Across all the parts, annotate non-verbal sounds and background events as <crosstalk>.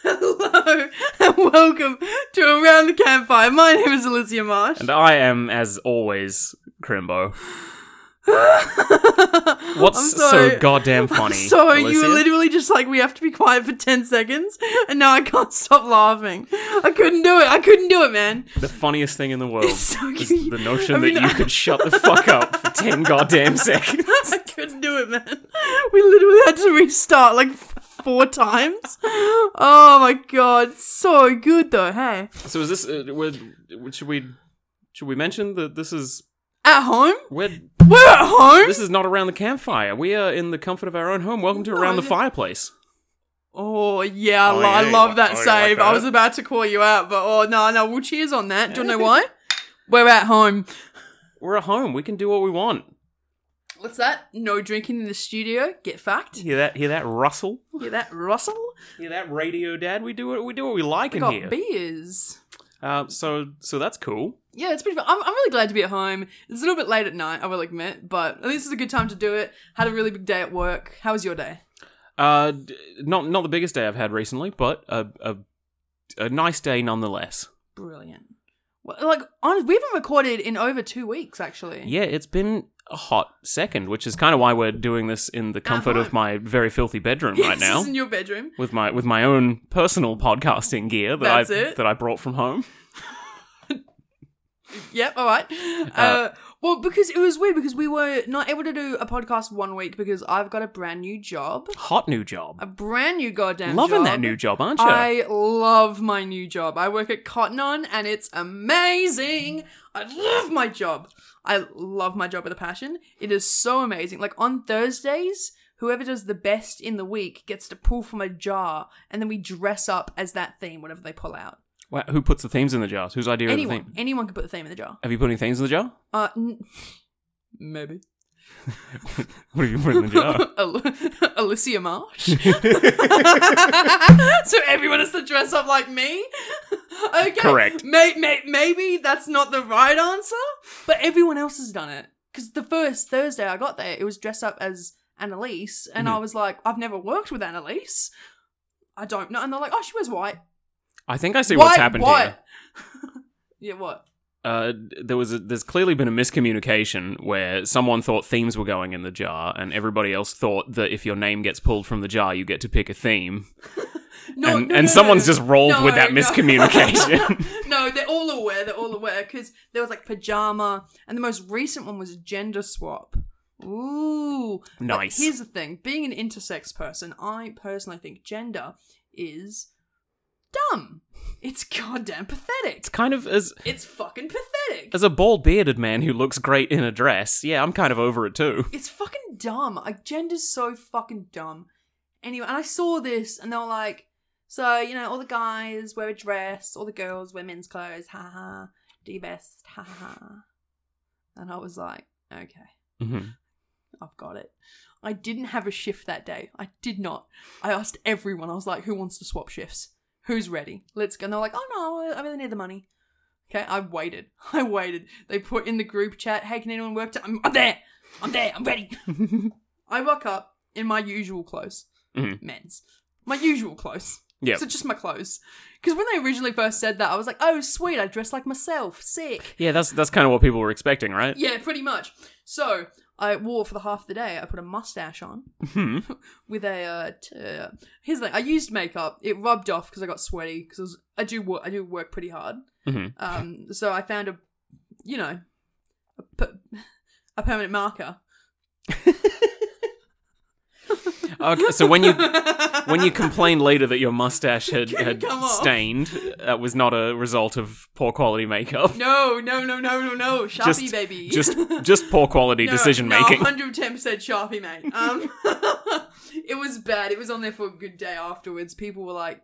<laughs> Hello and welcome to Around the Campfire. My name is Alissia Marsh. And I am, as always, Crimbo. <laughs> What's I'm so goddamn <laughs> funny? I'm sorry, you were literally just like, we have to be quiet for 10 seconds, and now I can't stop laughing. I couldn't do it. I couldn't do it, man. The funniest thing in the world so is the notion I mean, that you could shut the fuck up for 10 goddamn seconds. I couldn't do it, man. We literally had to restart like four times. <laughs> Oh my god, so good though. Hey, So is this, uh, would, should we, should we mention that this is, at home? we're, We're at home. this is not around the campfire. We are in the comfort of our own home. Welcome to Around the Fireplace. Oh yeah, I Oh, lo- I yeah, love you that like- oh, you like save. I that? was about to call you out, but oh no, no, we'll cheers on that. Do you know why? We're at home. We're at home. We can do what we want. What's that? No drinking in the studio. Get fucked. Hear that? Hear that rustle? Hear that rustle? Hear that radio, Dad? We do what we do what we like We in got here. beers. Uh, so so that's cool. Yeah, it's pretty fun. I'm, I'm really glad to be at home. It's a little bit late at night, I will admit, but at least it's a good time to do it. Had a really big day at work. How was your day? Uh, d- not not the biggest day I've had recently, but a a, a nice day nonetheless. Brilliant. Like, honest, we haven't recorded in over two weeks, actually. Yeah, it's been a hot second, which is kind of why we're doing this in the comfort of my very filthy bedroom Yes, right this now is in your bedroom. with my with my own personal podcasting gear that That's I it. that I brought from home. <laughs> Yep, all right. Uh, well, because it was weird because we were not able to do a podcast one week because I've got a brand new job. Hot new job. A brand new goddamn Loving job. Loving that new job, aren't you? I love my new job. I work at Cotton On and it's amazing. I love my job. I love my job with a passion. It is so amazing. Like on Thursdays, whoever does the best in the week gets to pull from a jar and then we dress up as that theme, whatever they pull out. Wha- Who puts the themes in the jars? Whose idea of the Anyone, theme? anyone can put the theme in the jar. Have you put any themes in the jar? Uh, n- maybe. <laughs> What have you put in the jar? <laughs> Al- Alissia Marsh. <laughs> so everyone has to dress up like me. okay, Correct. May- may- maybe that's not the right answer, but everyone else has done it. Because the first Thursday I got there, it was dressed up as Annalise, and I Mhm. was like, I've never worked with Annalise. I don't know, and they're like, oh, she wears white. I think I see white, what's happened white. here. <laughs> yeah, what? uh, there was a, there's clearly been a miscommunication where someone thought themes were going in the jar, and everybody else thought that if your name gets pulled from the jar, you get to pick a theme. <laughs> No, and no, and no, someone's just rolled with that miscommunication. <laughs> no, they're all aware. They're all aware because there was like pajama, and the most recent one was gender swap. Ooh, But Nice. here's the thing: being an intersex person, I personally think gender is dumb. It's goddamn pathetic. it's kind of as It's fucking pathetic. as a bald bearded man who looks great in a dress. Yeah, I'm kind of over it too. It's fucking dumb. Like gender's so fucking dumb. Anyway, and I saw this, and they were like, so you know, all the guys wear a dress, all the girls wear men's clothes. Ha ha. Do your best. Ha ha. ha. And I was like, okay, Mhm. I've got it. I didn't have a shift that day. I did not. I asked everyone. I was like, who wants to swap shifts? Who's ready? Let's go. And they're like, oh no, I really need the money. Okay, I waited. <laughs> I waited. They put in the group chat, hey, can anyone work? To- I'm, I'm there. I'm there. I'm ready. <laughs> I woke up in my usual clothes, Mhm. men's. My usual clothes. Yeah. So just my clothes. Because when they originally first said that, I was like, oh, sweet, I dress like myself. Sick. Yeah, that's that's kind of what people were expecting, right? Yeah, pretty much. So I wore for the half of the day, I put a mustache on Hmm. <laughs> with a. Uh, t- uh, here's the thing I used makeup. It rubbed off because I got sweaty because I do work. I do work pretty hard. Mhm. Um, so I found a, you know, a, per- <laughs> a permanent marker. <laughs> Okay, so when you when you complained later that your mustache had, <laughs> had stained, that was not a result of poor quality makeup. No, no, no, no, no, no. Sharpie, Just- baby. Just just poor quality <laughs> No, decision making. 110% Sharpie, mate. Um, <laughs> it was bad. It was on there for a good day afterwards. People were like,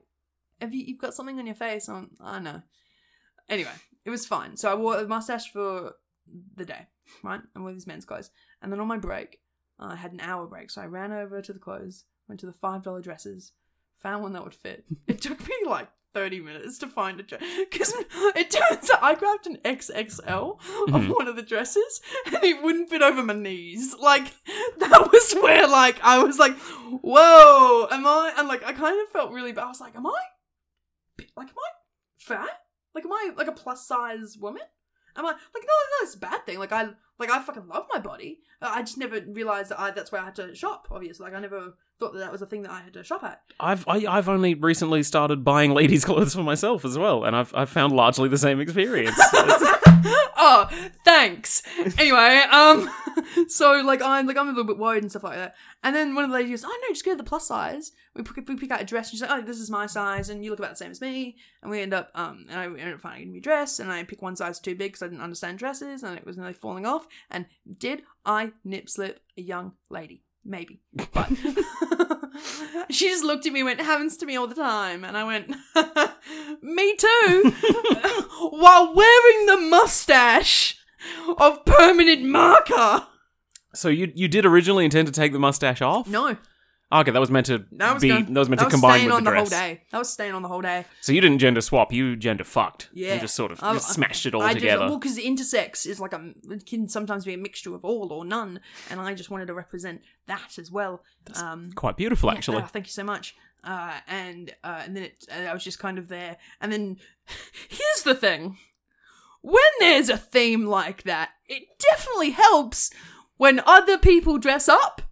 "Have you? You've got something on your face?" I'm, I know. Anyway, it was fine. So I wore a mustache for the day, right? I wore these men's clothes, and then on my break, I had an hour break. So I ran over to the clothes, went to the five dollar dresses, found one that would fit. <laughs> It took me like. 30 minutes to find a dress because <laughs> it turns out I grabbed an XXL of Mhm. one of the dresses and it wouldn't fit over my knees. Like <laughs> that was where like I was like, whoa, am I? And like I kind of felt really bad. I was like, am I? like, am I fat? Like, am I like a plus size woman? Am I like no, no, it's a bad thing. Like I like I fucking love my body. Uh, I just never realized that I that's where I had to shop. Obviously, like I never thought that that was a thing that I had to shop at. I've I, I've only recently started buying ladies' <laughs> clothes for myself as well, and I've I've found largely the same experience. <laughs> Oh, thanks. Anyway, um, <laughs> so like I'm like I'm a little bit worried and stuff like that. And then one of the ladies goes, "Oh no, just go to the plus size." We pick, we pick out a dress, and she's like, "Oh, this is my size, and you look about the same as me." And we end up, um, and I ended up finding a new dress, and I pick one size too big because I didn't understand dresses, and it was nearly falling off. And did I nip slip a young lady? Maybe, but <laughs> she just looked at me and went, "Happens to me all the time," and I went, <laughs> "Me too," <laughs> while wearing the mustache of permanent marker. So you you did originally intend to take the mustache off? No, Okay, that was meant to that was be going, that was meant that to combine staying with on the the, dress. whole day. That was staying on the whole day. So you didn't gender swap, you gender fucked. Yeah. You just sort of I- just smashed it all I did together. well because intersex is like a it can sometimes be a mixture of all or none, and I just wanted to represent that as well. Um, Quite beautiful, Yeah, actually. oh, thank you so much. Uh, and uh, and then it, uh, I was just kind of there. And then <laughs> here's the thing: when there's a theme like that, it definitely helps when other people dress up.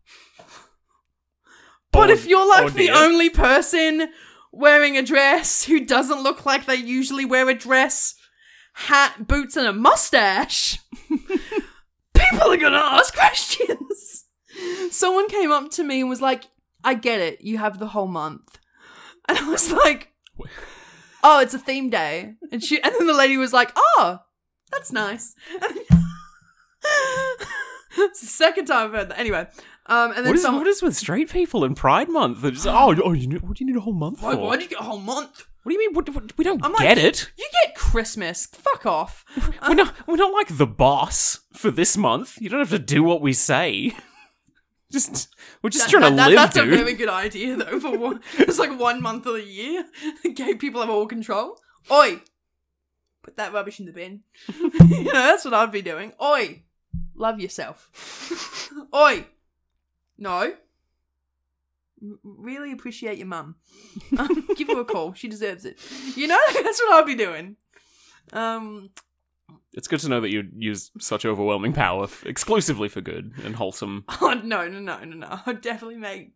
But Oh, if you're like oh the only person wearing a dress who doesn't look like they usually wear a dress, hat, boots, and a mustache, <laughs> people are gonna ask <laughs> questions. Someone came up to me and was like, I get it, you have the whole month. And I was like, <laughs> Oh, it's a theme day. And she and then the lady was like, Oh, that's nice. It's <laughs> the second time I've heard that. Anyway. Um and then What is, someone what is with straight people in Pride Month? They're just, oh, oh you need, what do you need a whole month why, for? why'd you get a whole month? What do you mean? What, what- we don't I'm like- get it. You get Christmas. Fuck off. <laughs> We're not, we're not like the boss for this month. You don't have to do what we say. <laughs> Just we're just That- trying that- to that- live, that's dude. a very good idea, though. For one, it's like one month of the year, gay people have all control. Oi, put that rubbish in the bin. you know, that's what I'd be doing. Oi, love yourself. <laughs> Oi, no. Really appreciate your mum. Um, <laughs> give her a call. She deserves it. You know, <laughs> that's what I'd be doing. Um, It's good to know that you use such overwhelming power f- exclusively for good and wholesome. Oh no, no, no, no, no! I'd definitely make.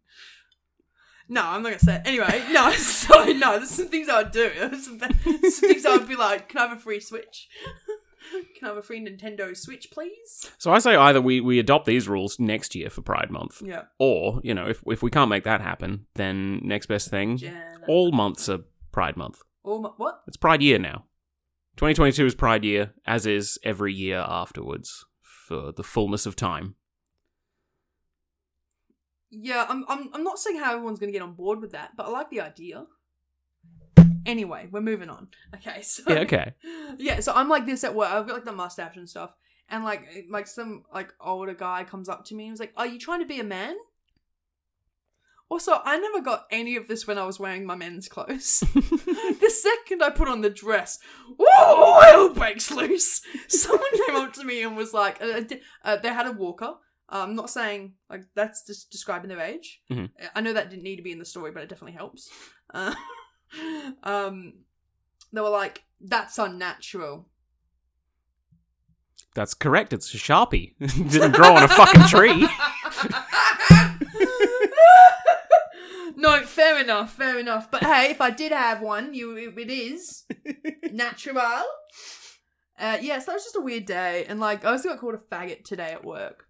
No, I'm not gonna say. It. Anyway, no, sorry, no. There's some things I would do. There's some, there's some things I would be like, can I have a free Switch? Can I have a free Nintendo Switch, please? So I say either we, we adopt these rules next year for Pride Month, Yeah. or you know if if we can't make that happen, then next best thing. Jan- All months are Pride Month. All my- what? It's Pride Year now. 2022 is Pride Year, as is every year afterwards for the fullness of time. Yeah, I'm, I'm, I'm not saying how everyone's gonna get on board with that, but I like the idea. Anyway, we're moving on. <laughs> Okay, so Yeah, okay. <laughs> yeah, so I'm like this at work. I've got like the mustache and stuff, and like like some like older guy comes up to me and was like, "Are you trying to be a man?" Also, I never got any of this when I was wearing my men's clothes. <laughs> the second I put on the dress, whoa, hell breaks loose. Someone came up to me and was like, uh, uh, they had a walker. I'm not saying like that's just describing their age. Mhm. I know that didn't need to be in the story, but it definitely helps. Uh, um, they were like, "That's unnatural." That's correct. It's a sharpie. It <laughs> didn't grow on a fucking tree. <laughs> no, fair enough, fair enough. But hey, if I did have one, you it is natural. Uh, yeah, so it was just a weird day, and like I also got called a faggot today at work.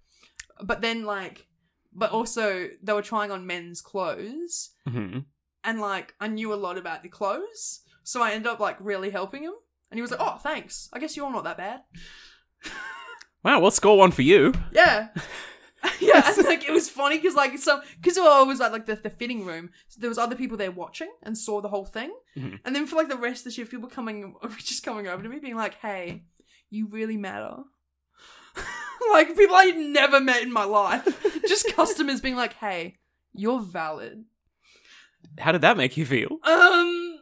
But then like, but also they were trying on men's clothes, hmm and like I knew a lot about the clothes, so I ended up like really helping him. And he was like, "Oh, thanks. I guess you're not that bad." <laughs> Wow, we'll score one for you. Yeah. <laughs> <laughs> yeah, and like it was funny because like some because I was at like the, the fitting room, so there was other people there watching and saw the whole thing, Mhm. and then for like the rest of the shift, people coming just coming over to me being like, "Hey, you really matter." like people I'd never met in my life, just customers being like, "Hey, you're valid." How did that make you feel? Um,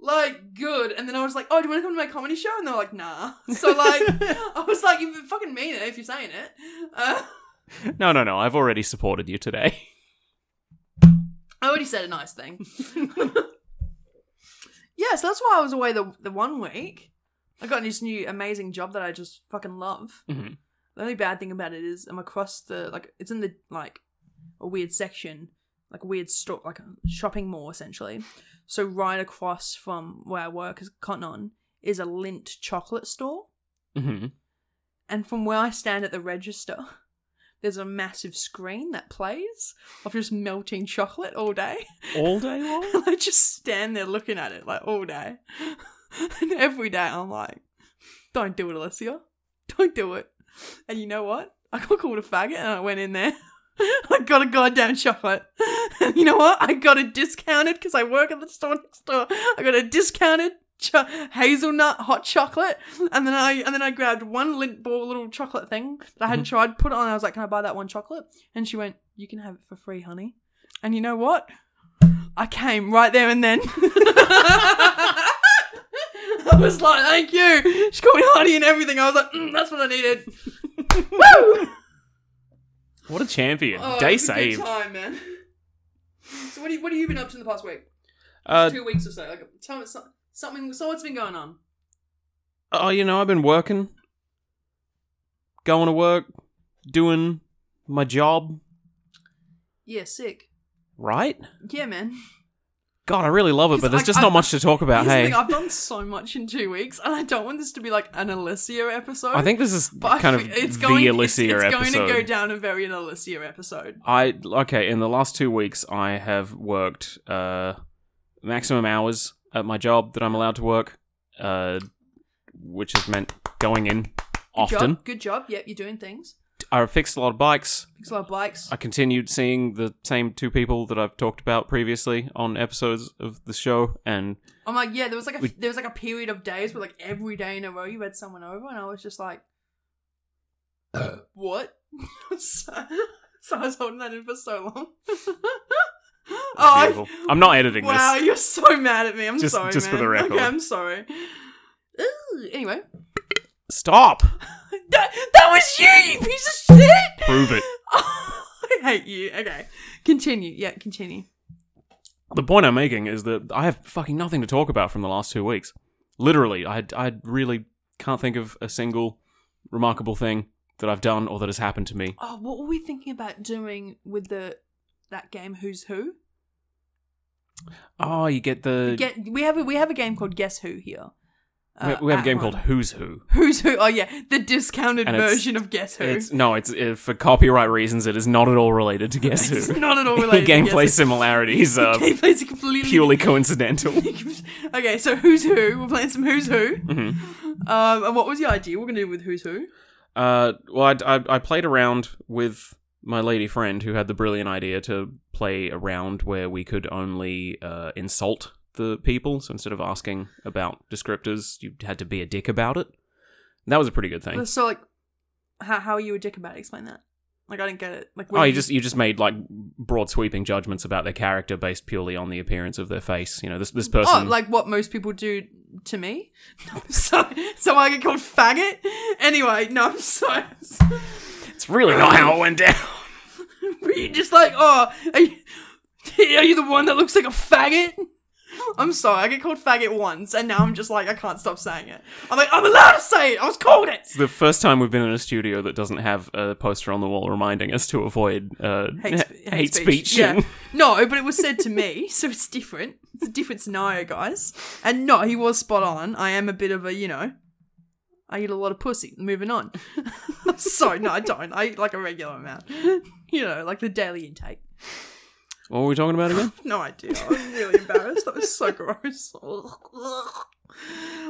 like good, and then I was like, "Oh, do you want to come to my comedy show?" And they were like, "Nah." <laughs> So like, I was like, "You fucking mean it if you're saying it." Uh, No, no, no. I've already supported you today. I already said a nice thing. <laughs> Yeah, so that's why I was away the the one week. I got this new amazing job that I just fucking love. Mhm. The only bad thing about it is I'm across the like it's in the like a weird section, like a weird store, like a shopping mall essentially. So right across from where I work as Cotton On is a Lindt chocolate store, hmm and from where I stand at the register, <laughs> there's a massive screen that plays of just melting chocolate all day. All day <laughs> long. And I just stand there looking at it like all day. <laughs> And every day I'm like, don't do it, Alissia. Don't do it. And you know what? I got called a faggot and I went in there. <laughs> I got a goddamn chocolate. <laughs> You know what? I got it discounted because I work at the store next door. I got a discounted cho- hazelnut hot chocolate. And then I and then I grabbed one Lindt ball little chocolate thing that I hadn't tried, put it on. I was like, Can I buy that one chocolate? And she went, You can have it for free, honey. And you know what? I came right there and then. <laughs> I was like, thank you. She called me honey and everything. I was like, mm, that's what I needed. Woo! What a champion. Oh, Day it was a good saved. time, man. So what, do you, what have you been up to in the past week? Uh, Two weeks or so. Like, tell me so- something. So what's been going on? oh, you know, I've been working, going to work, doing my job, Yeah, sick. right? Yeah, man. God, I really love it, but there's I- just I- not much to talk about. Hey, thing, I've done so much in two weeks, and I don't want this to be like an Alissia episode. I think this is but kind of it's the going, Alissia it's, it's episode. going to go down a very an Alissia episode. I okay. In the last two weeks, I have worked uh, maximum hours at my job that I'm allowed to work, uh, which has meant going in Good often. job. Good job. Yep, you're doing things. I fixed a lot of bikes. Fix a lot of bikes. I continued seeing the same two people that I've talked about previously on episodes of the show, and I'm like, yeah, there was like a We- there was like a period of days where like every day in a row you had someone over, and I was just like, <coughs> what? <laughs> so, so I was holding that in for so long. <laughs> oh, I, I'm not editing wow, this. Wow, you're so mad at me. I'm Just- sorry, just for the record. Okay, I'm sorry. Ooh, anyway, Stop. <laughs> that that was you, you piece of shit. Prove it. <laughs> I hate you. Okay, continue. Yeah, continue. The point I'm making is that I have fucking nothing to talk about from the last two weeks. Literally, I I really can't think of a single remarkable thing that I've done or that has happened to me. Oh, what were we thinking about doing with the that game? Who's Who? Oh, you get the Get we have a, we have a game called Guess Who here. We, uh, we have a game home. called Who's Who. Who's Who. Oh yeah, the discounted And version of Guess Who. It's no, it's uh, for copyright reasons. It is not at all related to <laughs> Guess It's Who. not at all related. to Gameplay Guess similarities are Gameplay's completely purely coincidental. <laughs> okay, so Who's Who? We're playing some Who's Who. Mhm. Um, and what was the idea? We're gonna do with Who's Who. Uh, well, I, I, I played around with my lady friend who had the brilliant idea to play around where we could only uh, insult the people. So instead of asking about descriptors, you had to be a dick about it. And that was a pretty good thing. So like, how how are you a dick about it? Explain that. Like I didn't get it. Like Oh, you just you just made like broad sweeping judgments about their character based purely on the appearance of their face. You know, this this oh, person. Oh, like what most people do to me? <laughs> No, I'm sorry. So I get called faggot? Anyway, no, I'm sorry. it's really not how it went down. <laughs> Were you just like, oh, are you, are you the one that looks like a faggot? <laughs> I'm sorry, I get called faggot once, and now I'm just like, I can't stop saying it. I'm like, I'm allowed to say it! I was called it! It's the first time we've been in a studio that doesn't have a poster on the wall reminding us to avoid uh, Hate, sp- <laughs> hate, speech. Yeah. <laughs> No, but it was said to me, so it's different. It's a different scenario, guys. And no, he was spot on. I am a bit of a, you know, I eat a lot of pussy. Moving on. Sorry, no, I don't. I eat like a regular amount. You know, like the daily intake. What were we talking about again? <laughs> No idea. I'm really embarrassed. That was so <laughs> gross.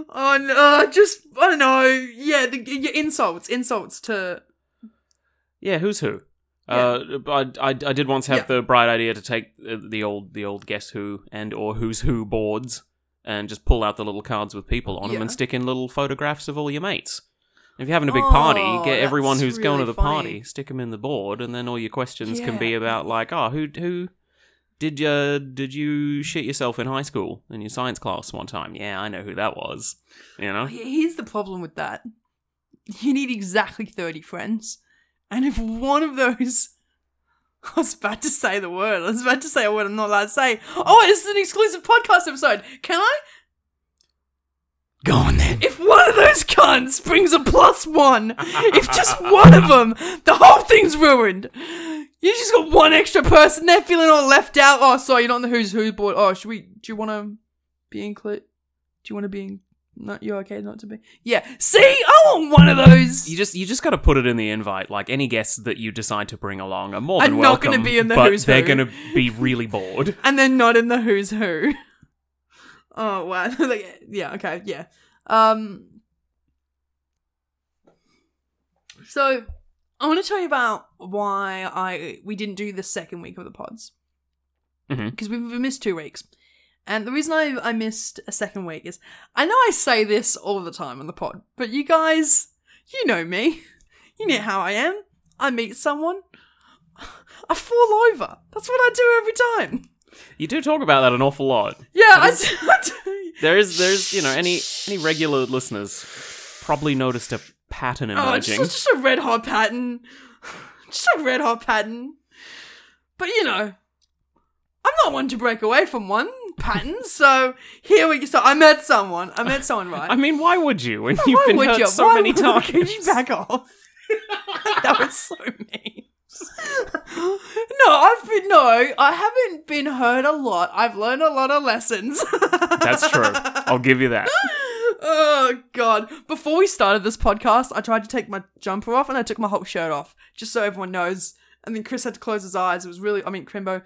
Oh no, just I don't know. Yeah, the, your insults, insults to. Yeah, who's who? Uh, I, I, I did once have Yeah. the bright idea to take the old the old guess who and or who's who boards and just pull out the little cards with people on them and stick in little photographs of all your mates. If you're having a big party, Oh, get everyone who's going to the funny. party, stick them in the board, and then all your questions can be about like, oh, who who did you did you shit yourself in high school in your science class one time? Yeah, I know who that was. You know, Here's the problem with that. You need exactly 30 friends. And if one of those. I was about to say the word. I was about to say a word I'm not allowed to say. Oh, this is an exclusive podcast episode. Can I? Go on then. If one of those cunts brings a plus one, if just one of them, the whole thing's ruined. You just got one extra person there feeling all left out. Oh, sorry, you're not on the Who's Who board. Oh, should we? Do you want to be included? Do you want to be? In- not you're okay not to be. Yeah. See, I want one of those. You just you just got to put it in the invite. Like any guests that you decide to bring along are more I'm than not gonna be in the but Who's who. they're gonna be really bored. and then not in the Who's Who. Oh wow! <laughs> Like, yeah. Okay. Yeah. Um. So, I want to tell you about why I we didn't do the second week of the pods because we we missed two weeks, and the reason I I missed a second week is I know I say this all the time on the pod, but you guys, you know me, you know how I am. I meet someone, I fall over. That's what I do every time. You do talk about that an awful lot. Yeah, I. <laughs> There is there's you know any any regular listeners probably noticed a pattern emerging. Oh, emerging. just, just a red hot pattern. Just a red hot pattern. But you know, I'm not one to break away from one pattern. <laughs> so here we go. So I met someone. I met someone, <laughs> right? I mean, why would you when you've been hurt you? so Why many times? Could you back off? that was so mean. No, I've been no, I haven't been hurt a lot. I've learned a lot of lessons. That's true. I'll give you that. <laughs> oh god! Before we started this podcast, I tried to take my jumper off and I took my whole shirt off, just so everyone knows. And then Chris had to close his eyes. It was really, I mean, Crimbo.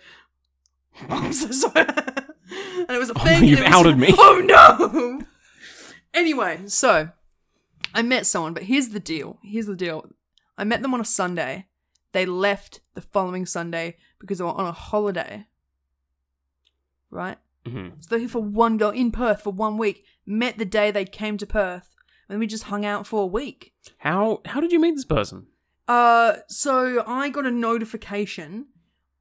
<laughs> I'm so sorry. and it was a oh, thing. <laughs> and you've it was- me. Oh no! Anyway, so I met someone, but here's the deal. Here's the deal. I met them on a Sunday. They left the following Sunday because they were on a holiday. Right? Mm-hmm. So they're here for one go in Perth for one week. Met the day they came to Perth, and we just hung out for a week. How how did you meet this person? Uh, so I got a notification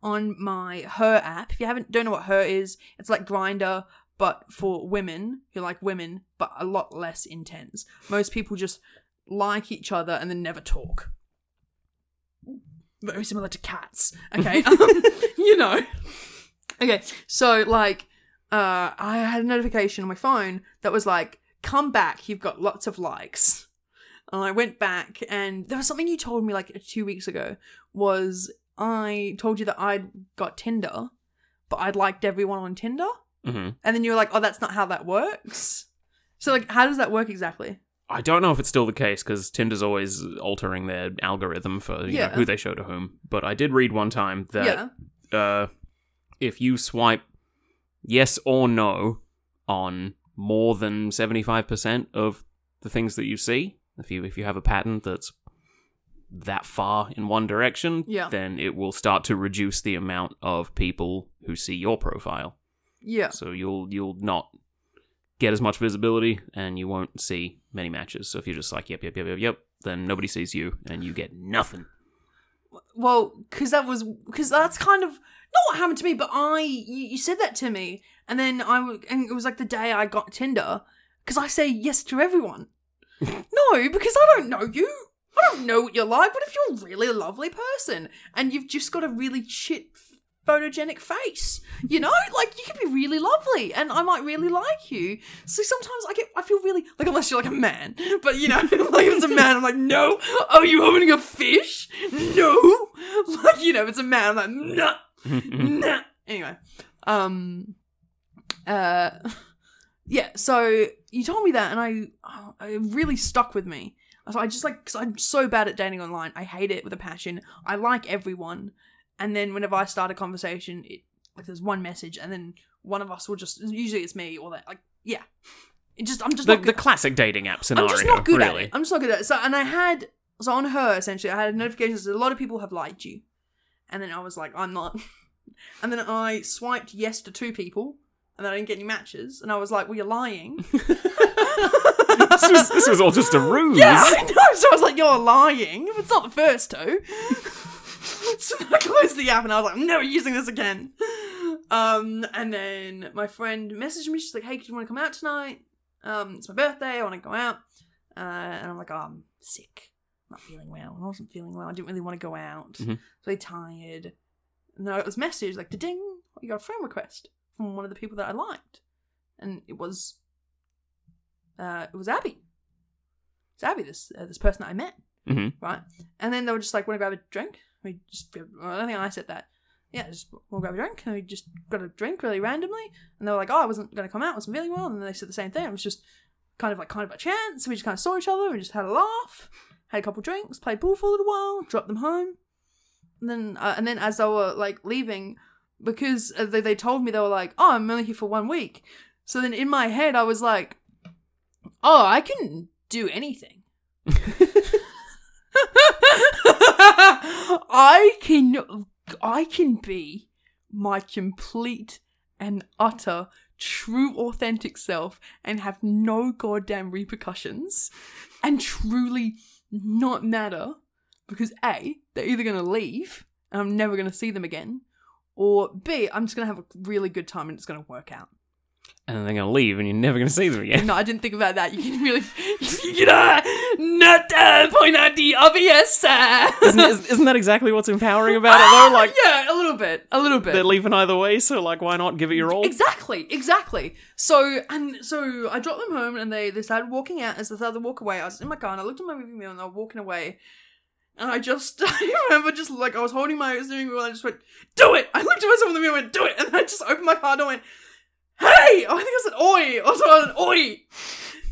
on my Her app. If you haven't don't know what Her is, it's like Grindr, but for women who like women, but a lot less intense. Most people just like each other and then never talk. Very similar to cats. Okay, <laughs> um, you know. Okay, so like, uh, I had a notification on my phone that was like, "Come back, you've got lots of likes." And I went back, and there was something you told me like two weeks ago. Was I told you that I'd got Tinder, but I'd liked everyone on Tinder, hmm and then you were like, "Oh, that's not how that works." So like, how does that work exactly? I don't know if it's still the case because Tinder's always altering their algorithm for you Yeah. know, who they show to whom. But I did read one time that yeah. uh, if you swipe yes or no on more than seventy five percent of the things that you see, if you if you have a pattern that's that far in one direction, Yeah. then it will start to reduce the amount of people who see your profile. Yeah. So you'll you'll not get as much visibility and you won't see many matches. So if you're just like yep yep yep yep yep, then nobody sees you and you get nothing. Well, because that was because that's kind of not what happened to me, but I you, you said that to me, and then I, and it was like the day I got Tinder because I say yes to everyone. <laughs> no, because I don't know you. I don't know what you're like. What if you're a really lovely person and you've just got a really shit photogenic face? You know, <laughs> like you could be really lovely, and I might really like you. So sometimes I get, I feel really like unless you're like a man, <laughs> but you know, <laughs> like if it's a man, I'm like, no. Are you opening a fish? No. Like you know, if it's a man, I'm like, nah, nah. Anyway, um, uh, yeah. So you told me that, and I, oh, it really stuck with me. So I just like, because I'm so bad at dating online. I hate it with a passion. I like everyone, and then whenever I start a conversation, it like there's one message, and then one of us will just usually it's me or that like yeah. It just I'm just The, the classic dating app scenario. I'm just not good really. at it. I'm just not good at it. So and I had so on her essentially, I had notifications that a lot of people have liked you, and then I was like, I'm not. <laughs> And then I swiped yes to two people, and then I didn't get any matches, and I was like, Well, you're lying. <laughs> this, was, this was all just a ruse. <laughs> Yeah, I know. So I was like, "You're lying." It's not the first two, <laughs> so I closed the app and I was like, "I'm never using this again." Um, and then my friend messaged me. She's like, "Hey, do you want to come out tonight? Um, it's my birthday. I want to go out." Uh, and I'm like, oh, "I'm sick. I'm not feeling well. I wasn't feeling well. I didn't really want to go out. Mhm. Really tired." And then I got this message like, "Ding! You got a friend request from one of the people that I liked," and it was uh, it was Abby. It's Abby, this uh, this person that I met, hmm right? And then they were just like, "Want to grab a drink?" We just, well, I don't think I said that. Yeah, just we'll grab a drink, and we just got a drink really randomly. And they were like, "Oh, I wasn't going to come out, wasn't feeling well," and then they said the same thing. It was just kind of like kind of a chance. We just kind of saw each other, and just had a laugh, had a couple drinks, played pool for a little while, dropped them home, and then uh, and then as they were like leaving, because uh, they they told me they were like, "Oh, I'm only here for one week." So then in my head, I was like, "Oh, I can do anything." <laughs> <laughs> I can I can be my complete and utter true authentic self and have no goddamn repercussions and truly not matter because A, they're either gonna leave and I'm never gonna see them again, or B, I'm just gonna have a really good time and it's gonna work out. And then they're going to leave and you're never going to see them again. No, I didn't think about that. You can really, <laughs> you <laughs> know, not uh, point out the obvious. Uh. isn't, is- isn't that exactly what's empowering about it, though? <laughs> Like, yeah, a little bit, a little bit. they're leaving either way, so, like, why not give it your all? Exactly, exactly. So and so I dropped them home and they, they started walking out as they started to walk away. I was in my car and I looked at my movie meal and they were walking away. And I just I remember just like I was holding my steering wheel and I just went, Do it! I looked at myself in the mirror and went, Do it! And I just opened my car door and went, Hey! Oh, I think I said oi! Also I said oi!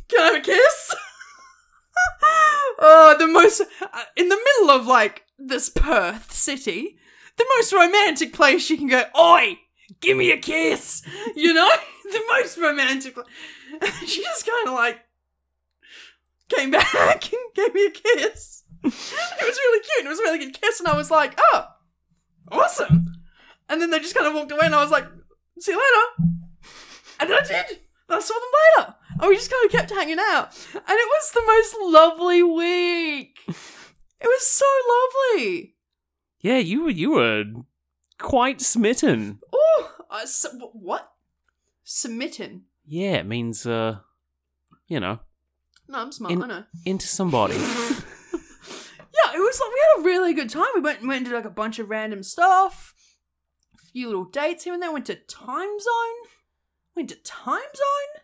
Can I have a kiss? oh, <laughs> the most uh, in the middle of like this Perth city, the most romantic place you can go, oi! Give me a kiss! You know? <laughs> the most romantic. <laughs> she just kind of like came back and gave me a kiss. It was really cute. It was a really good kiss, and I was like, "Oh, awesome!" And then they just kind of walked away, and I was like, "See you later." And then I did. And I saw them later, and we just kind of kept hanging out, and it was the most lovely week. It was so lovely. Yeah, you were, you were quite smitten. Oh, uh, s- what? Smitten. Yeah, it means, uh, you know, No, I'm smart. In- I know. into somebody. <laughs> <laughs> Yeah, it was like we had a really good time. We went, went and did like a bunch of random stuff, a few little dates here and there. Went to Timezone. Went to Time Zone.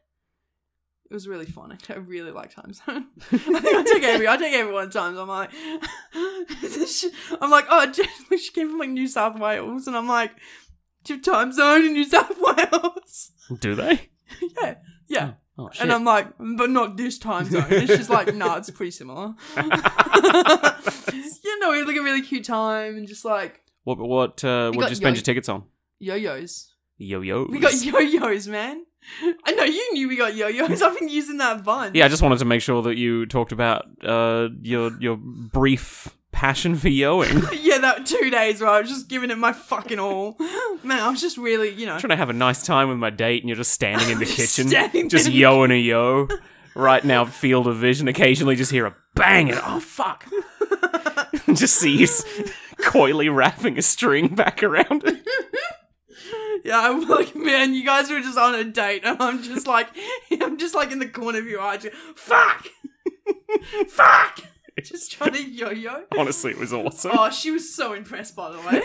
It was really fun. <laughs> I really like Timezone. <laughs> I think I take every I take everyone Zone. I'm like, <laughs> I'm like, oh, she came from like New South Wales, and I'm like, do you have Timezone in New South Wales? Do they? yeah, yeah. Oh, shit. And I'm like, but not this time zone. And she's like, nah, it's pretty similar. you know, we had like a really cute time and just like what, what, uh, what did you spend yo- your tickets on? Yo-yos. Yo-yos. We got yo-yos, man. I know you knew we got yo-yos. I've been using that bunch. Yeah, I just wanted to make sure that you talked about uh, your your brief passion for yoing. <laughs> yeah, that two days where I was just giving it my fucking all. Man, I was just really, you know. trying to have a nice time with my date, and you're just standing in the <laughs> Just kitchen, standing just in the- yoing a yo. Right now, field of vision. Occasionally, just hear a bang, and oh fuck! <laughs> just see you coyly wrapping a string back around it. Yeah, I'm like, man, you guys were just on a date, and I'm just like, I'm just like in the corner of your eye, just, fuck, fuck, just trying to yo-yo. Honestly, it was awesome. Oh, she was so impressed, by the way.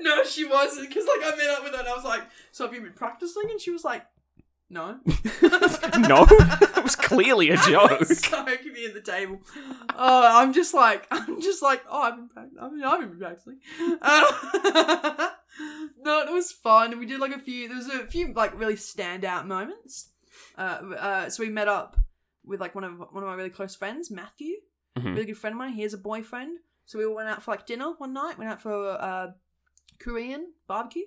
no, she wasn't, because like I met up with her and I was like, "So have you been practicing?" And she was like, "No." <laughs> no, it was clearly a <laughs> joke. so me at the table. Oh, I'm just like, I'm just like, oh, I've been practicing. I mean, I've been practicing. Uh, <laughs> no, it was fun. We did like a few. There was a few like really standout moments. Uh, uh, so we met up with like one of one of my really close friends, Matthew, Mhm. really good friend of mine. He has a boyfriend, so we all went out for like dinner one night. Went out for uh, Korean barbecue.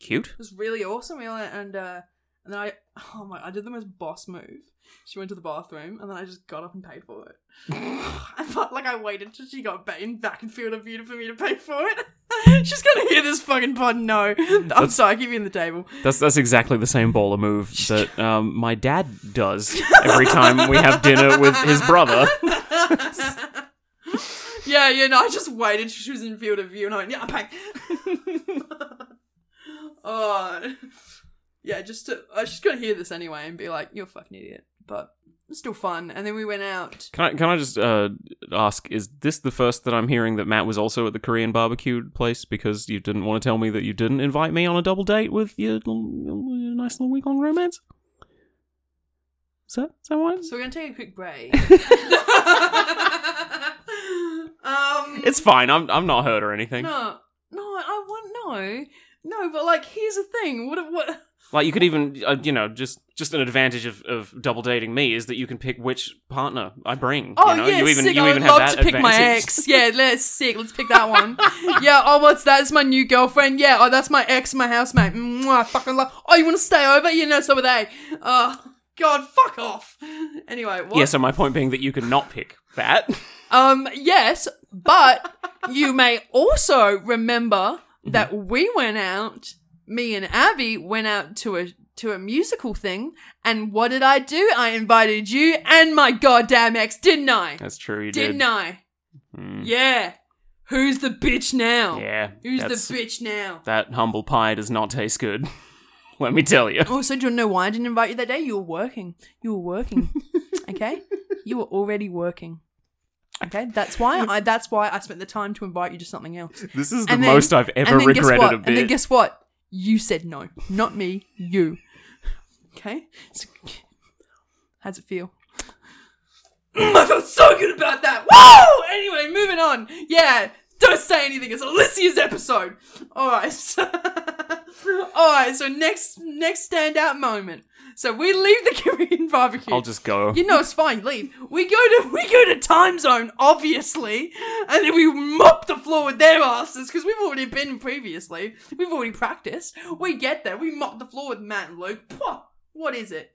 Cute. It was really awesome. We went and uh, and then I <laughs> oh my I did the most boss move. She went to the bathroom and then I just got up and paid for it. <laughs> <laughs> I felt like I waited till she got ba- in back and field of view for me to pay for it. <laughs> She's gonna hear this fucking pod. No, I'm sorry. I keep you in the table. That's that's exactly the same baller move <laughs> that um, my dad does every time we have dinner with his brother. <laughs> yeah, yeah. No, I just waited she was in field of view and I went, yeah, I pay. oh, yeah. Just to, uh, she's gonna hear this anyway and be like, "You're a fucking idiot," but still fun. And then we went out. Can I can I just uh, ask? Is this the first that I'm hearing that Matt was also at the Korean barbecue place because you didn't want to tell me that you didn't invite me on a double date with your, l- nice little week long romance? Is that, is that what? So we're gonna take a quick break. <laughs> <laughs> um, It's fine. I'm I'm not hurt or anything. no, no. I want no, no. But like, here's the thing. What? What? Like you could even, uh, you know, just just an advantage of, of double dating me is that you can pick which partner I bring. Oh you know? yeah, you even sick. you I even would have love that to pick my advantage. ex. Yeah, let's sick. Let's pick that one. <laughs> yeah. Oh, what's that? It's my new girlfriend. Yeah. Oh, that's my ex, my housemate. I fucking love. Oh, you want to stay over? Yeah, no, so would they. Oh, God, fuck off. Anyway, what? Yeah. So my point being that you can not pick that. <laughs> Um, yes, but you may also remember that we went out, me and Abby went out to a to a musical thing, and what did I do? I invited you and my goddamn ex, didn't I? That's true. You Didn't did. I? Mm. Yeah. Who's the bitch now? Yeah. Who's the bitch now? That humble pie does not taste good. <laughs> Let me tell you. Oh, Also, do you know why I didn't invite you that day? You were working. You were working. <laughs> okay? You were already working. Okay? That's why <laughs> I that's why I spent the time to invite you to something else. This is the then- most I've ever and then guess regretted what? a And then guess what? You said no. Not me, you. Okay? So, how's it feel? Mm, I felt so good about that. Woo! Anyway, moving on. Yeah, don't say anything. It's Alissia's episode. All right. <laughs> All right. So next, next standout moment. So we leave the <laughs> Korean barbecue. I'll just go. You know, it's fine. Leave. We go to we go to Timezone, obviously, and then we mop the floor with their asses because we've already been previously. We've already practiced. We get there. We mop the floor with Matt and Luke. Pwah, what is it?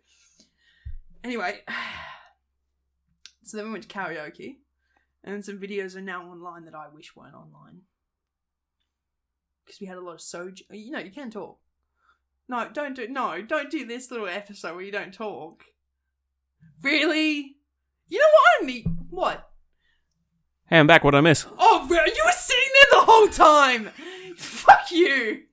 Anyway, <sighs> so then we went to karaoke, and some videos are now online that I wish weren't online because we had a lot of soju. You know, you can talk. No, don't do no, don't do this little episode where you don't talk. Really? You know what I mean? What? Hey, I'm back. What I miss? Oh, you were sitting there the whole time. Fuck you.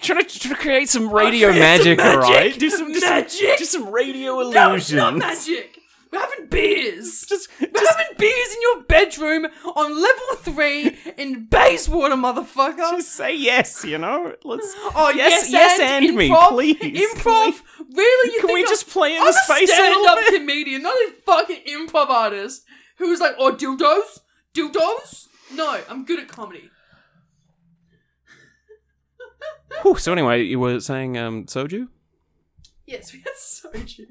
Trying to, trying to create some radio some magic, all right? Do some, do Magic. some, do some radio no, illusions. it's not magic. We're having beers. Just, We're just, having beers in your bedroom on level three in Bayswater, motherfucker. just say yes. You know, let's. Oh yes, yes, yes, and, me, improv, please. Improv, really? You Can we, think we I'm- just play in I'm the space a little stand-up bit? comedian, not a fucking improv artist who's like, oh, dildos, dildos. No, I'm good at comedy. Whew, so anyway, you were saying um, soju? Yes, we had soju.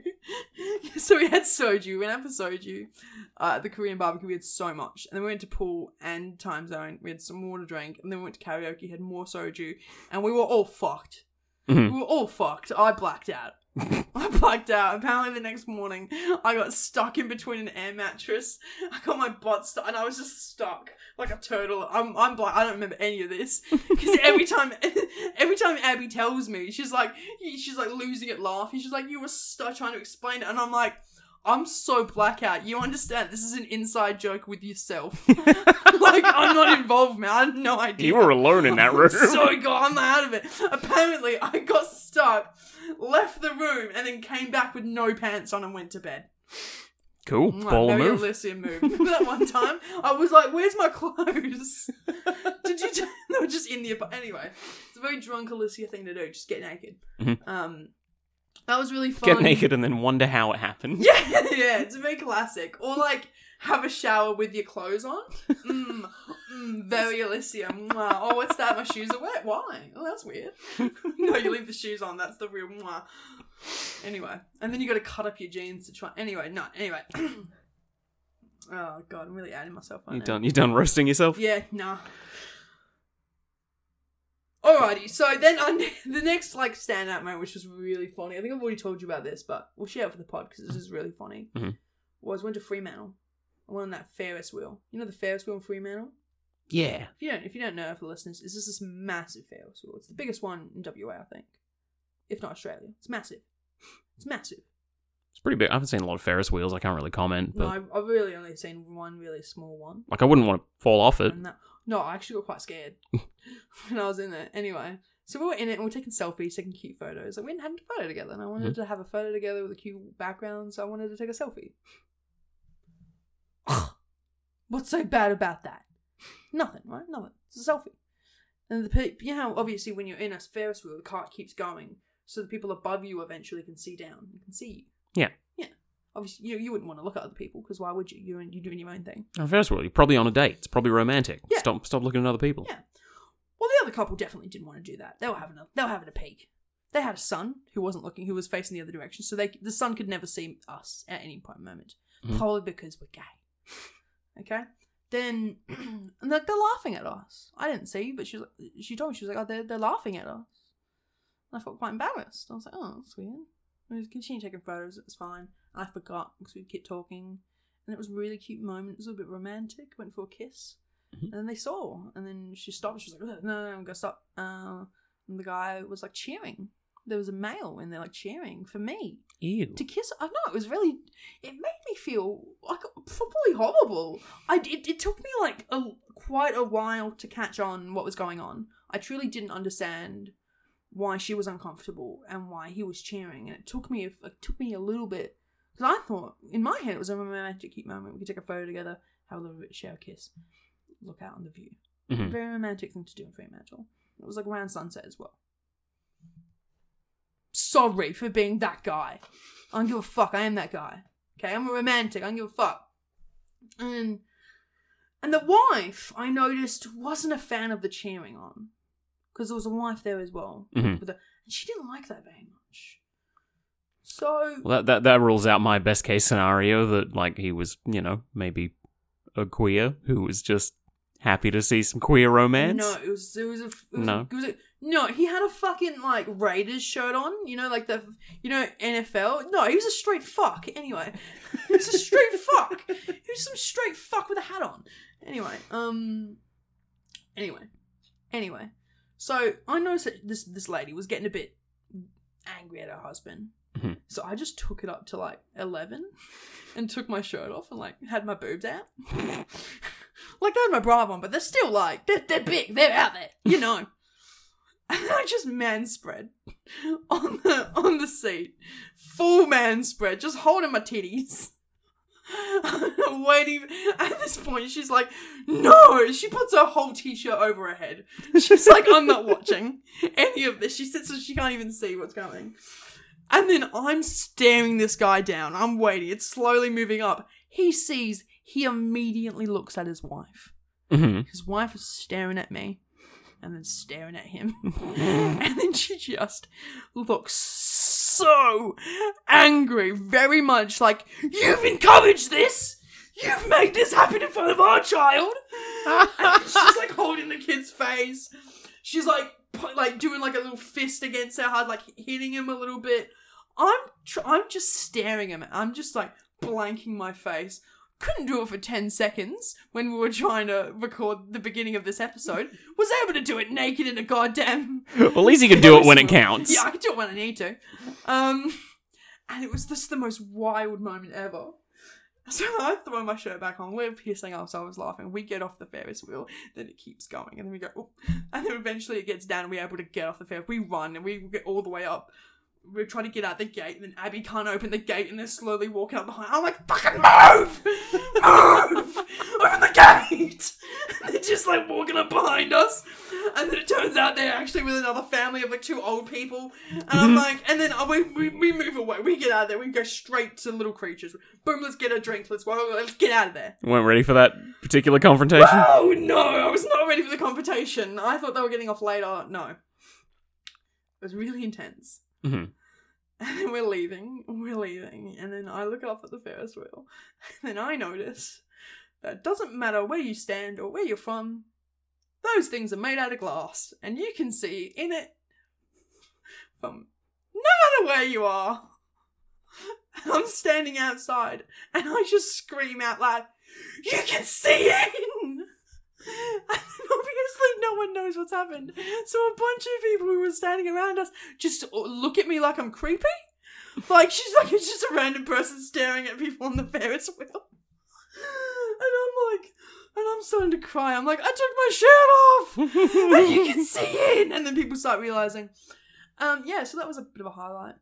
<laughs> so we had soju. We went out for soju. Uh, the Korean barbecue, we had so much. And then we went to pool and Timezone. We had some more to drink. And then we went to karaoke, had more soju. And we were all fucked. Mhm. We were all fucked. I blacked out. <laughs> I blacked out. Apparently, the next morning, I got stuck in between an air mattress. I got my butt stuck, and I was just stuck like a turtle. I'm, I'm black. I don't remember any of this <laughs> because every time, <laughs> every time Abby tells me, she's like, she's like losing it, laughing. She's like, you were stuck trying to explain it, and I'm like. I'm so blackout. You understand? This is an inside joke with yourself. <laughs> like I'm not involved, man. I had no idea. You were alone in that <laughs> room. so gone. I'm out of it. Apparently, I got stuck, left the room, and then came back with no pants on and went to bed. cool. Mwah, Ball very move. Alissia move. Remember <laughs> that one time? I was like, "Where's my clothes?" Did you? T- they were just in the. Anyway, it's a very drunk Alissia thing to do. Just get naked. Mhm. Um, that was really fun. Get naked and then wonder how it happened. <laughs> Yeah, yeah, it's very classic. Or like have a shower with your clothes on. Mm, mm, <laughs> very Alissia. Mwah. Oh, what's that? My shoes are wet. Why? Oh, that's weird. <laughs> no, you leave the shoes on. That's the real. Mwah. Anyway, and then you got to cut up your jeans to try. Anyway, no. Anyway. <clears throat> oh god, I'm really adding myself. Right You done? You done roasting yourself? Yeah, nah. Alrighty, so then on <laughs> the next like standout moment, which was really funny. I think I've already told you about this, but we'll share it for the pod because this is really funny. Mhm. Was went to Fremantle. I went on that Ferris wheel. You know the Ferris wheel in Fremantle. Yeah. If you don't, if you don't know, for the listeners, it's just this massive Ferris wheel. It's the biggest one in WA, I think, if not Australia. It's massive. It's massive. It's pretty big. I haven't seen a lot of Ferris wheels. I can't really comment, but No, I've, I've really only seen one really small one. like I wouldn't want to fall off it. And that, no, I actually got quite scared <laughs> when I was in there. Anyway, so we were in it and we are taking selfies, taking cute photos. Like we hadn't had a photo together, and I wanted mm-hmm. to have a photo together with a cute background, so I wanted to take a selfie. <laughs> What's so bad about that? Nothing, right? Nothing. It's a selfie. And the pe- you know obviously when you're in a Ferris wheel, the cart keeps going, so the people above you eventually can see down and can see you. Yeah. Obviously, you, you wouldn't want to look at other people because why would you? You're, you're doing your own thing. Oh, first of all, you're probably on a date. It's probably romantic. Yeah. Stop stop looking at other people. Yeah. Well, the other couple definitely didn't want to do that. They were having a they were having a peek. They had a son who wasn't looking, who was facing the other direction, so they the son could never see us at any point moment. Mhm. Probably because we're gay. Okay. Then <clears throat> and they're, they're laughing at us. I didn't see, but she was like, she told me she was like, oh, they're they're laughing at us. And I felt quite embarrassed. I was like, oh, that's weird. We just continued taking photos. It was fine. I forgot because we kept talking, and it was a really cute moment. It was a little bit romantic. Went for a kiss, Mhm. and then they saw, and then she stopped. She was like, no, no, no, go stop. Uh, and the guy was like cheering. There was a male and they're like cheering for me Ew. to kiss. I know it was really. It made me feel like properly horrible. I it, it took me like a quite a while to catch on what was going on. I truly didn't understand why she was uncomfortable and why he was cheering, and it took me it took me a little bit because I thought in my head it was a romantic cute moment. We could take a photo together, have a little bit, share a kiss, look out on the view. Mhm. Very romantic thing to do in Fremantle. It was like around sunset as well. Sorry for being that guy. I don't give a fuck. I am that guy. Okay, I'm a romantic. I don't give a fuck. And and the wife, I noticed, wasn't a fan of the cheering on because there was a wife there as well. Mhm. With the, and she didn't like that very much. So Well, that, that that rules out my best case scenario that like he was, you know, maybe a queer who was just happy to see some queer romance. No, it was it was a it was No. A, it was a, no. He had a fucking like Raiders shirt on. You know, like the you know NFL. No, he was a straight fuck. Anyway, he was a straight <laughs> fuck. He was some straight fuck with a hat on. Anyway, um, anyway, anyway. So I noticed that this this lady was getting a bit angry at her husband. Mhm. So I just took it up to like eleven, and took my shirt off and like had my boobs out. <laughs> like I had my bra on, but they're still like they're, they're big. They're out there, you know. <laughs> And I just man spread <laughs> on the on the seat, full man spread, just holding my titties. Waiting. At this point, she's like, "No!" She puts her whole t-shirt over her head. She's like, "I'm not watching any of this." She sits so she can't even see what's coming. And then I'm staring this guy down. I'm waiting. It's slowly moving up. He sees. He immediately looks at his wife. Mhm. His wife is staring at me and then staring at him. <laughs> <laughs> and then she just looks so angry, very much like, You've encouraged this! You've made this happen in front of our child! And she's like holding the kid's face. She's like, like doing like a little fist against her heart, like hitting him a little bit. I'm, tr- I'm just staring at him. I'm just like blanking my face. Couldn't do it for 10 seconds when we were trying to record the beginning of this episode. Was able to do it naked in a goddamn. <laughs> well, at least you can do it when it counts. Yeah, I can do it when I need to. Um, and it was just the most wild moment ever. So <laughs> I throw my shirt back on. We're pissing ourselves I was laughing. We get off the Ferris wheel. Then it keeps going, and then we go, "Oop." and then eventually it gets down, and we're able to get off the Ferris. We run, and we get all the way up. We're trying to get out the gate, and then Abby can't open the gate, and they're slowly walking up behind. I'm like, "Fucking move, move, <laughs> open the gate!" And <laughs> they're just like walking up behind us, and then it turns out they're actually with another family of like two old people. And I'm like, and then uh, we, we we move away. We get out of there. We go straight to little creatures. Boom, let's get a drink. Let's let's get out of there. Weren't ready for that particular confrontation. Oh no, I was not ready for the confrontation. I thought they were getting off later. No. It was really intense. Mhm. <laughs> And then we're leaving, we're leaving, and then I look up at the Ferris wheel, and <laughs> then I notice that it doesn't matter where you stand or where you're from, those things are made out of glass, and you can see in it from no matter where you are. <laughs> I'm standing outside, and I just scream out loud, You can see in! And <laughs> obviously no one knows what's happened. So a bunch of people who were standing around us just look at me like I'm creepy. Like she's like it's just a random person staring at people on the Ferris wheel. And I'm like, and I'm starting to cry. I'm like, I took my shirt off, <laughs> and you can see it. And then people start realizing, um, yeah. So that was a bit of a highlight.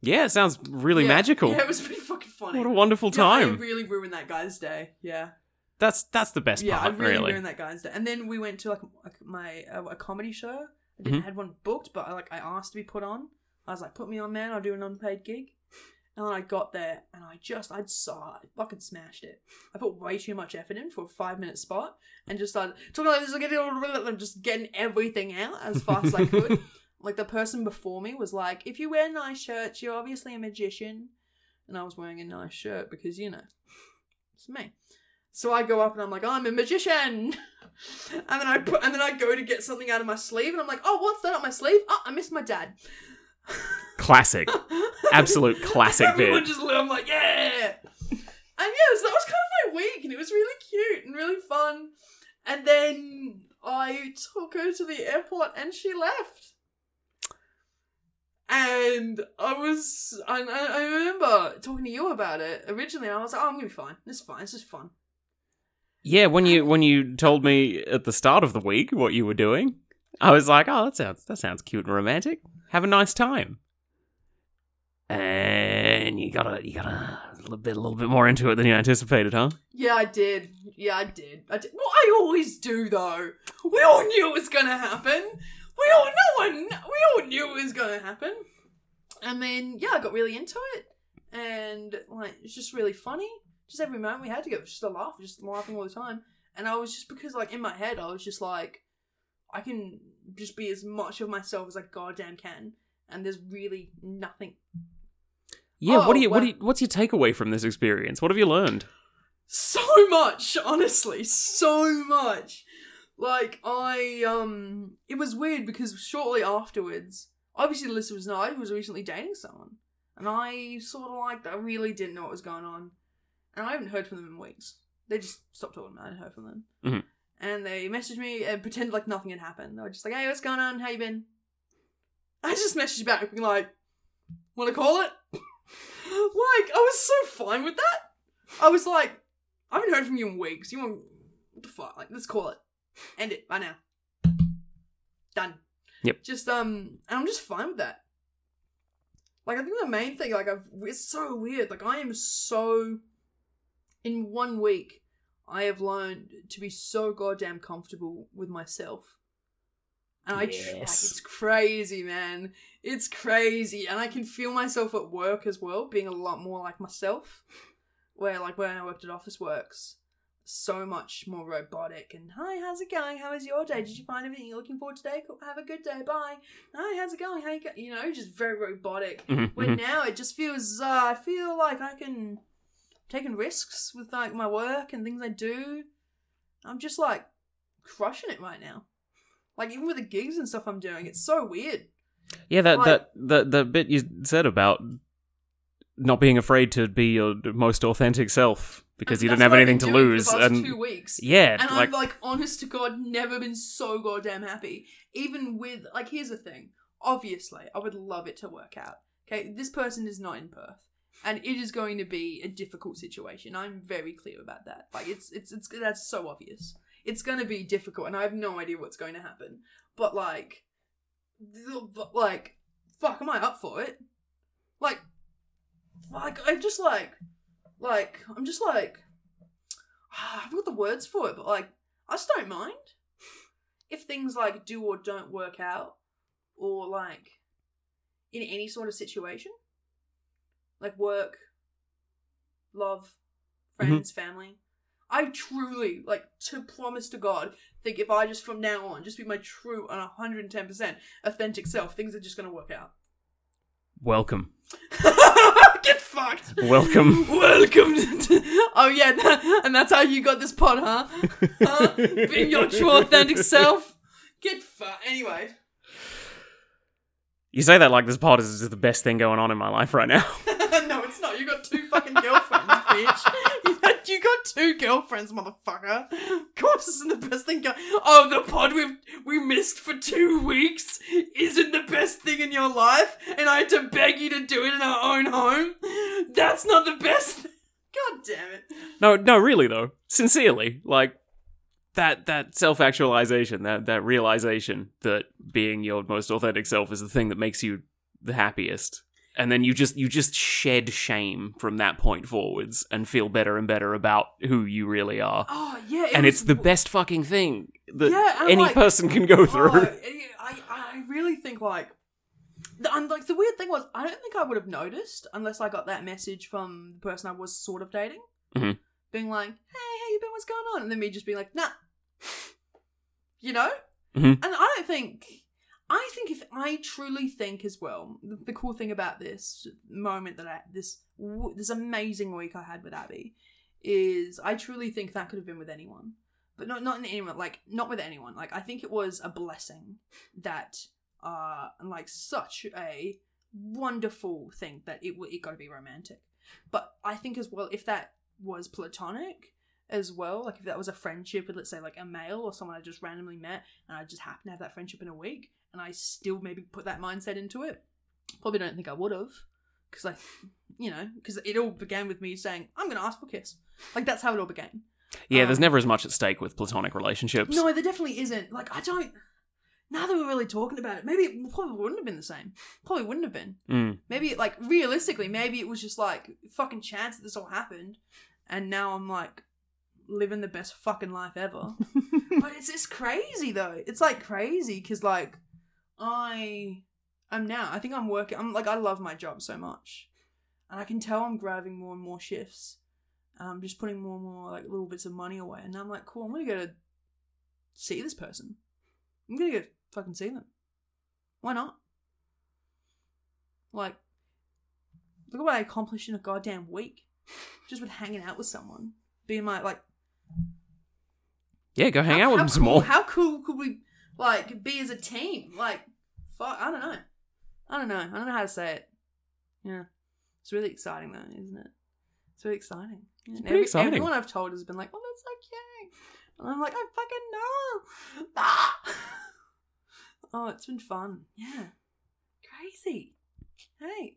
yeah, it sounds really Yeah. magical. Yeah, it was pretty fucking funny. What a wonderful Yeah, time. really ruined that guy's day. Yeah. That's that's the best yeah, part, I really, really. ruined that guy's. And then we went to like, my uh, a comedy show. I didn't Mhm. had one booked, but I like I asked to be put on. I was like, put me on, man. I'll do an unpaid gig. And then I got there and I just, I'd saw, I fucking smashed it. I put way too much effort in for a five minute spot and just started talking like this, just getting everything out as <laughs> fast as I could. like the person before me was like, if you wear nice shirts, you're obviously a magician. And I was wearing a nice shirt because, you know, it's me. So I go up and I'm like, oh, I'm a magician. <laughs> and then I put, and then I go to get something out of my sleeve and I'm like, oh, what's that up my sleeve? Oh, I missed my dad. <laughs> Classic. Absolute <laughs> classic Everyone bit. just I'm like, yeah. And yes, that was kind of my week, and it was really cute and really fun. And then I took her to the airport, and she left. And I was, I, I I remember talking to you about it originally. I was like, oh, I'm gonna be fine. This is fine. This is fun. Yeah, when you when you told me at the start of the week what you were doing, I was like, "Oh, that sounds that sounds cute and romantic. Have a nice time." And you got a you got a little bit a little bit more into it than you anticipated, huh? Yeah, I did. Yeah, I did. I did. Well, I always do, though. We all knew it was gonna happen. We all, no one, we all knew it was gonna happen. And then, yeah, I got really into it, and like, it's just really funny. Just every moment we had together, was just a laugh, just laughing all the time. And I was just because, like, in my head, I was just like, I can just be as much of myself as I goddamn can, and there's really nothing Yeah. what Oh, do you what do you, what's your takeaway from this experience? What have you learned? so much honestly so much like i um it was weird because shortly afterwards obviously Alissia was not I was recently dating someone and i sort of like i really didn't know what was going on and i haven't heard from them in weeks they just stopped talking i hadn't heard from them Mhm. and they messaged me and pretended like nothing had happened they were just like hey what's going on how you been <laughs> i just messaged back being like wanna call it <laughs> like i was so fine with that I was like, I haven't heard from you in weeks. You want what the fuck? Like, let's call it. End it right now. Done. Yep. Just um, and I'm just fine with that. Like, I think the main thing, like, I've it's so weird. Like, I am so. In one week, I have learned to be so goddamn comfortable with myself. And i tr- like, it's crazy, man. It's crazy, and I can feel myself at work as well, being a lot more like myself where like when I worked at Officeworks, so much more robotic and hi, how's it going? How was your day? Did you find everything you're looking for today? Cool. Have a good day. Bye. Hi, how's it going? How you go? You know, just very robotic. Mhm, Where mhm. now it just feels, uh, I feel like I can taking risks with like my work and things I do. I'm just like crushing it right now. Like even with the gigs and stuff I'm doing, it's so weird. Yeah, that Like- that the the bit you said about not being afraid to be your most authentic self because you didn't have anything to lose, and two weeks. yeah, And like I've like honest to God never been so goddamn happy. Even with like here's the thing. Obviously, I would love it to work out. Okay, this person is not in Perth. And it is going to be a difficult situation. I'm very clear about that. Like it's it's it's that's so obvious. It's gonna be difficult and I have no idea what's going to happen. But like like fuck, am I up for it? Like like I'm just like like I'm just like <sighs> I've got the words for it, but like I just don't mind if things like do or don't work out, or like in any sort of situation, like work, love, mm-hmm. friends, family. I truly like to promise to God think if I just from now on just be my true and hundred and ten percent authentic self, things are just gonna work out. welcome, <laughs> Get fucked. welcome. <laughs> Welcome to. Oh yeah, that- <laughs> and that's how you got this pod, huh? Huh? Being your true authentic self. Get fucked. Anyway. You say that like this pod is just the best thing going on in my life right now. No, it's. You got two fucking girlfriends, <laughs> bitch. You got, you got two girlfriends, motherfucker. Of course, this isn't the best thing. Go- oh, the pod we we missed for two weeks isn't the best thing in your life, and I had to beg you to do it in our own home. That's not the best. Thing. God damn it. No, no, really though. Sincerely, like that that self actualization, that that realization that being your most authentic self is the thing that makes you the happiest. And then you just you just shed shame from that point forwards and feel better and better about who you really are. Oh yeah, it and was it's the best fucking thing that Yeah, any like- person can go through. Oh, I, I really think like the, and like the weird thing was, I don't think I would have noticed unless I got that message from the person I was sort of dating, Mhm. being like, "Hey, how you been? What's going on?" And then me just being like, "Nah," you know. Mhm. And I don't think. I think if I truly think as well, the, the cool thing about this moment that I this this amazing week I had with Abby is I truly think that could have been with anyone, but not not in anyone like not with anyone. Like I think it was a blessing that uh like such a wonderful thing that it it got to be romantic. But I think as well if that was platonic as well, like if that was a friendship with let's say like a male or someone I just randomly met and I just happened to have that friendship in a week and I still maybe put that mindset into it, probably don't think I would have because I, you know, because it all began with me saying I'm going to ask for a kiss. Like that's how it all began. Yeah, there's Um, never as much at stake with platonic relationships. No, there definitely isn't. Like I don't. Now that we're really talking about it, maybe it probably wouldn't have been the same. Probably wouldn't have been. Mm. Maybe like realistically, maybe it was just like fucking chance that this all happened, and now I'm like living the best fucking life ever. <laughs> but it's it's crazy though. It's like crazy because like I am now. I think I'm working. I'm like I love my job so much, and I can tell I'm grabbing more and more shifts. I'm just putting more and more like little bits of money away, and I'm like, cool. I'm gonna go to see this person. I'm gonna go fucking see them. Why not? Like, look at what I accomplished in a goddamn week, just with hanging out with someone, being my like Yeah, go hang how- out with them some cool- more. How cool could we like be as a team? Like, fuck, I don't know. I don't know. I don't know how to say it. Yeah, it's really exciting though, isn't it? It's really exciting. Yeah, and pretty exciting. Everyone I've told has been like, "Oh, that's so cute," and I'm like, "I fucking know." <laughs> Ah! oh, it's been fun. Yeah, crazy. Hey,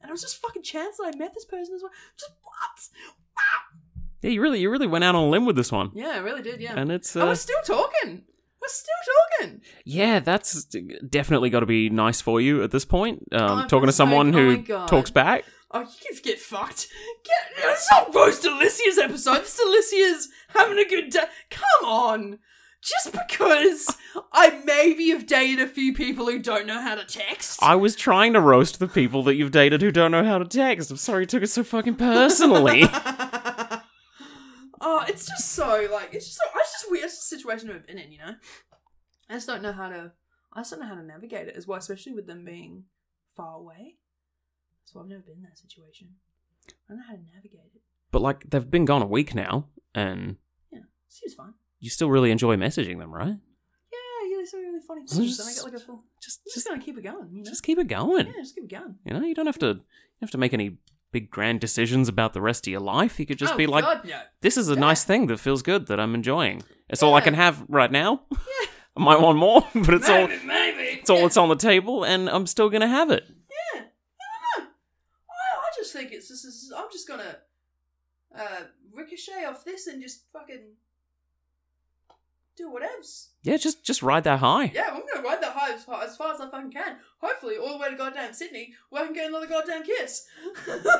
and it was just fucking chance that I met this person as well. Just what? Wow. Yeah, you really, you really went out on a limb with this one, Yeah, I really did. Yeah, and it's uh, we're still talking. We're still talking. yeah, that's definitely got to be nice for you at this point. Um, I'm talking to someone like, oh who God. talks back. Oh, you can get fucked. Get it's not roast Alissia's episode. This is Alissia's having a good day. Come on. Just because I maybe have dated a few people who don't know how to text. I was trying to roast the people that you've dated who don't know how to text. I'm sorry you took it so fucking personally. <laughs> oh, it's just so like it's just so it's just weird. It's a situation I've been in, you know. I just don't know how to. I just don't know how to navigate it as well, especially with them being far away. So I've never been in that situation. I don't know how to navigate it. but like, they've been gone a week now, and Yeah, seems fine. you still really enjoy messaging them, right? Yeah, yeah, they say really funny So things, and I just- get like a full. Just, Just, just, gonna keep it going, you know. just keep it going. yeah, just keep it going. You know, you don't have to, you don't have to make any big grand decisions about the rest of your life. You could just oh, be like, God, no. this is a Yeah. nice thing that feels good that I'm enjoying. It's all I can have right now. <laughs> Yeah. I might want more, <laughs> but it's all maybe, maybe. it's all yeah. that's on the table, and I'm still gonna have it. Yeah, I don't know. I, I just think it's just. It's, I'm just gonna uh, ricochet off this and just fucking do whatevs. Yeah, just just ride that high. Yeah, I'm gonna ride that high as far, as far as I fucking can. Hopefully, all the way to goddamn Sydney, where I can get another goddamn kiss. <laughs> That's what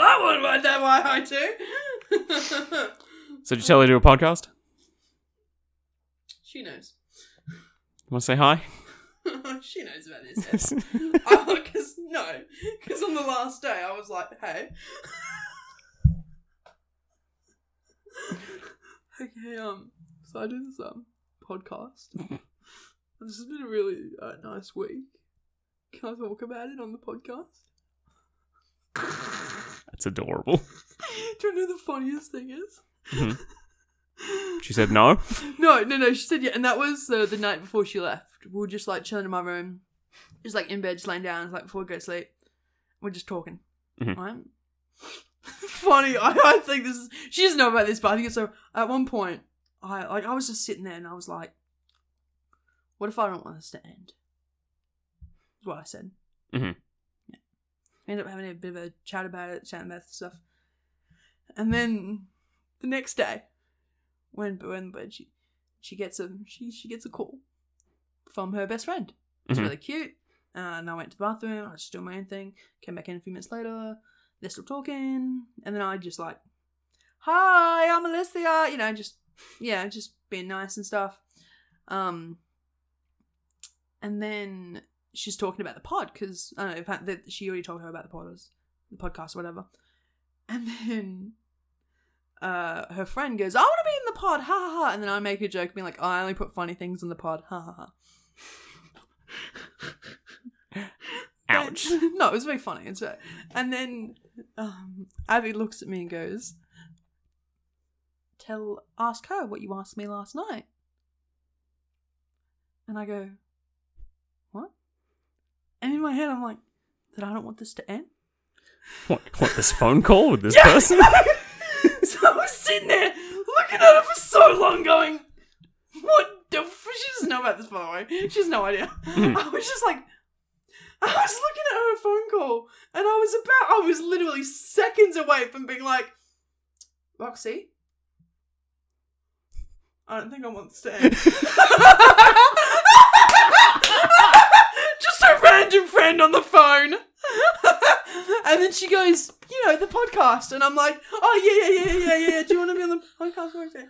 I want ride that high to. <laughs> So did you tell her to do a podcast? she knows. You want to say hi? <laughs> she knows about this. Oh, cause no, because on the last day I was like, "Hey, okay, um, so I do this um podcast. This has been a really uh, nice week. Can I talk about it on the podcast? <laughs> That's adorable. <laughs> Do you know the funniest thing is? Mhm. <laughs> She said no. No, no, no. She said yeah, and that was uh, the night before she left. We were just like chilling in my room, just like in bed, just laying down, it's like before we go to sleep. We're just talking, Mhm. right? Funny. I, I think this is. She doesn't know about this, but I think it's so. At one point, I like I was just sitting there and I was like, "What if I don't want this to end?" Is what I said. Mhm. Yeah. We ended up having a bit of a chat about it, chatting about stuff, and then the next day when when but she she gets a she she gets a call from her best friend. It's Mhm. really cute. Uh, and I went to the bathroom. I was just doing my own thing. Came back in a few minutes later. They're still talking, and then I just like, "Hi, I'm Alissia." You know, just yeah, just being nice and stuff. Um, and then she's talking about the pod because I don't know, in fact, that she already told her about the pod, the podcast, or whatever. And <laughs> then uh, her friend goes, "I want to be in the pod, ha ha ha," and then I make a joke, being like, oh, "I only put funny things in the pod, ha ha ha." <laughs> Ouch. <laughs> No, it was very funny. It's right. And then um, Abby looks at me and goes, "Tell, ask her what you asked me last night." And I go? And in my head, I'm like, "That I don't want this to end." What, what, this phone call with this <laughs> Yeah. person? <laughs> so I was sitting there looking at her for so long, going, "What the?" F-? She doesn't know about this, by the way. She has no idea. Hmm. I was just like, I was looking at her phone call, and I was about, I was literally seconds away from being like, Roxy, I don't think I want this to end. <laughs> Just a random friend on the phone. <laughs> and then she goes, you know, the podcast. And I'm like, oh, yeah, yeah, yeah, yeah, yeah, yeah. Do you want to be on the podcast? Roxy?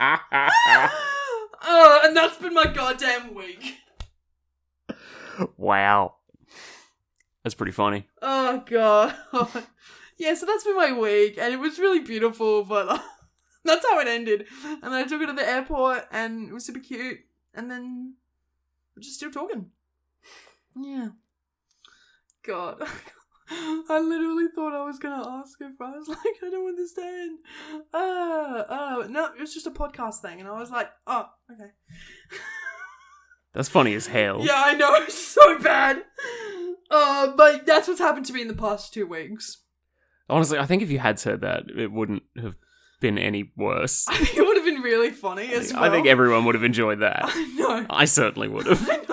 <laughs> oh, and that's been my goddamn week. wow. That's pretty funny. Oh god. <laughs> yeah, so that's been my week, and it was really beautiful, but that's how it ended. And then I took her to the airport, and it was super cute. And then we're just still talking. Yeah. God. <laughs> I literally thought I was gonna ask if I was <laughs> like, I don't understand. this to. Uh, uh, no, it was just a podcast thing, and I was like, oh, okay. <laughs> That's funny as hell. Yeah, I know, it's so bad. Uh, but that's what's happened to me in the past two weeks. Honestly, I think if you had said that, it wouldn't have been any worse. I think it would have been really funny as well. I think everyone would have enjoyed that. <laughs> I know. I certainly would have. <laughs>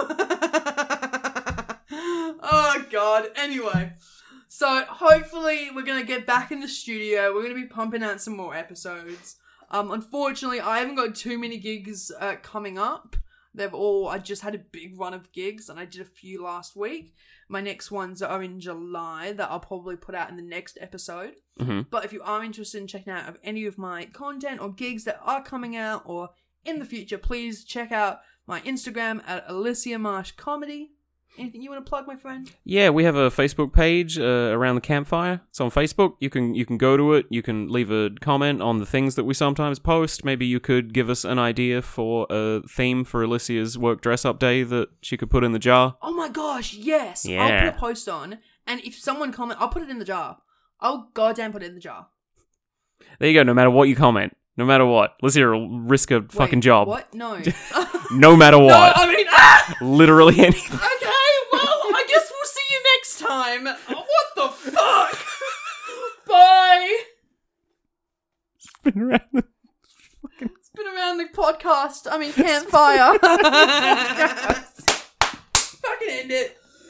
oh god. Anyway, so hopefully we're gonna get back in the studio. We're gonna be pumping out some more episodes. Um, unfortunately, I haven't got too many gigs uh, coming up. They've all. I just had a big run of gigs, and I did a few last week. My next ones are in July that I'll probably put out in the next episode. hmm But if you are interested in checking out of any of my content or gigs that are coming out or in the future, please check out my Instagram at Alissia Marsh Comedy. Anything you want to plug, my friend? Yeah, we have a Facebook page uh, around the campfire. It's on Facebook. You can you can go to it. You can leave a comment on the things that we sometimes post. Maybe you could give us an idea for a theme for Alissia's work dress up day that she could put in the jar. Oh my gosh, yes! Yeah. I'll put a post on, and if someone comment, I'll put it in the jar. I'll goddamn put it in the jar. There you go. No matter what you comment, no matter what, Alissia will risk a fucking job. What? No. <laughs> No matter <laughs> no, what. I mean, <laughs> ah! Literally anything. Okay, well, I guess we'll see you next time. Oh, what the fuck? <laughs> Bye. Been around the- It's been around the podcast. I mean, campfire. <laughs> Fucking end it.